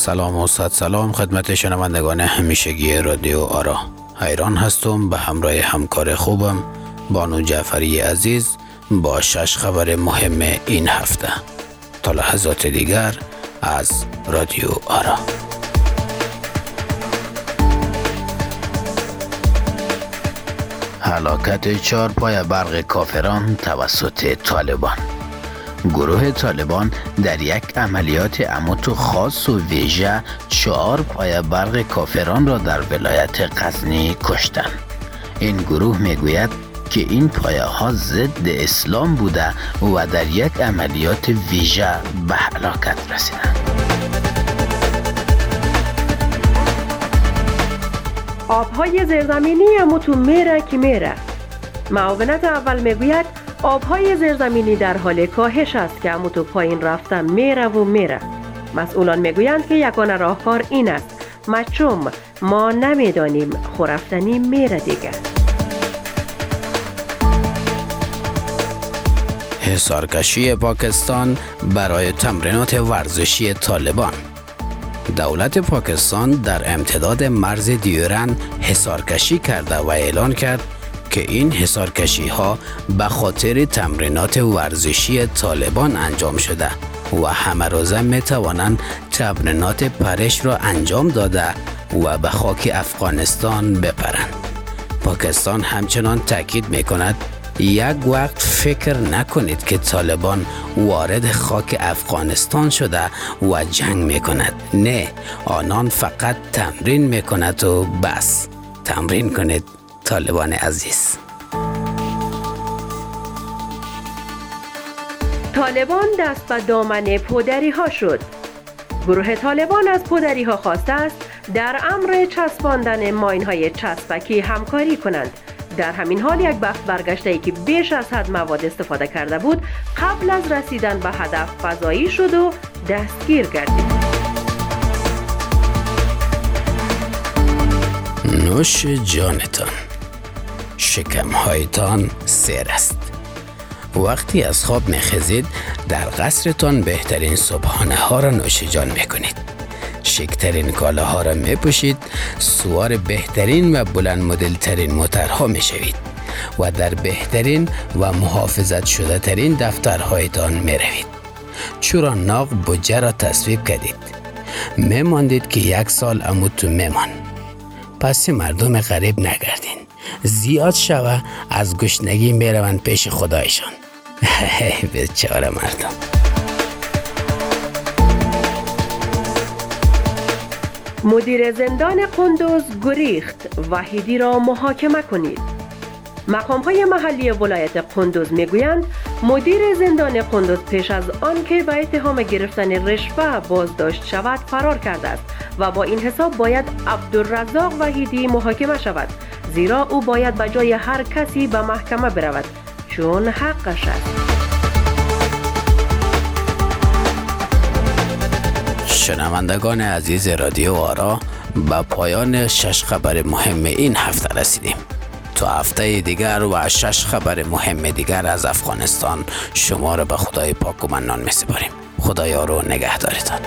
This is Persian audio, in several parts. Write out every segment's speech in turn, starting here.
سلام و صد سلام خدمت شنوندگان همیشگی رادیو آرا. حیران هستم به همراه همکار خوبم بانو جعفری عزیز با شش خبر مهم این هفته. تا لحظات دیگر از رادیو آرا. حلاکت چهار پای برق کافران توسط طالبان. گروه طالبان در یک عملیات اموت خاص و ویژه چهار پای برق کافران را در ولایت غزنی کشتند. این گروه می‌گوید که این پایه ها ضد اسلام بوده و در یک عملیات ویژه به هلاکت رسیدند. آبهای زیرزمینی اموتو میره که میره معاونت اول می‌گوید آبهای زیرزمینی در حال کاهش است که اموتو پایین رفتن میره و میره. مسئولان می‌گویند که یکان راهکار این است. مچوم ما نمی‌دانیم. خورفتنی میره دیگه. حسارکشی پاکستان برای تمرینات ورزشی طالبان. دولت پاکستان در امتداد مرز دیورن حسارکشی کرده و اعلان کرد که این حسارکشی ها به خاطر تمرینات ورزشی طالبان انجام شده و همه روزه می توانند تمرینات پرش را انجام داده و به خاک افغانستان بپرند. پاکستان همچنان تاکید می کند یک وقت فکر نکنید که طالبان وارد خاک افغانستان شده و جنگ می کند. نه آنان فقط تمرین می کند و بس تمرین کنید طالبان عزیز. طالبان دست به دامن پودری ها شد. گروه طالبان از پودری ها خواسته است در امر چسباندن ماین های چسبکی همکاری کنند. در همین حال یک بخت برگشته ای که بیش از حد مواد استفاده کرده بود قبل از رسیدن به هدف فضایی شد و دستگیر گردید. نوش جانتان. شکمهایتان سر است. وقتی از خواب میخزید در قصرتان بهترین صبحانه ها را نوش جان می‌کنید. شکترین کاله ها را میپوشید سوار بهترین و بلند ترین موترها می‌شوید و در بهترین و محافظت شده ترین دفترهایتان می‌روید. چورا ناغ بجه را تصویب کردید. میماندید که یک سال امود تو میمان. پس مردم غریب نگردین. زیاد شوه از گشنگی می‌روند پیش خدایشان. بیچاره مردم. مدیر زندان قندوز گریخت. وحیدی را محاکمه کنید. مقام های محلی ولایت قندوز می‌گویند مدیر زندان قندوز پیش از آنکه به اتهام گرفتن رشوه بازداشت شود فرار کرده است و با این حساب باید عبدالرزاق وحیدی محاکمه شود. زیرا او باید به جای هر کسی به محکمه برود چون حقش است. شنوندگان عزیز رادیو آرا به پایان شش خبر مهم این هفته رسیدیم. تا هفته دیگر و شش خبر مهم دیگر از افغانستان شما را به خدای پاک و منان می سپاریم. خدایا رو نگهدارتان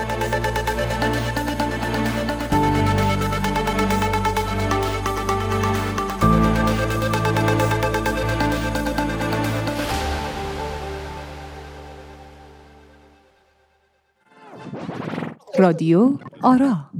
رادیو آرا.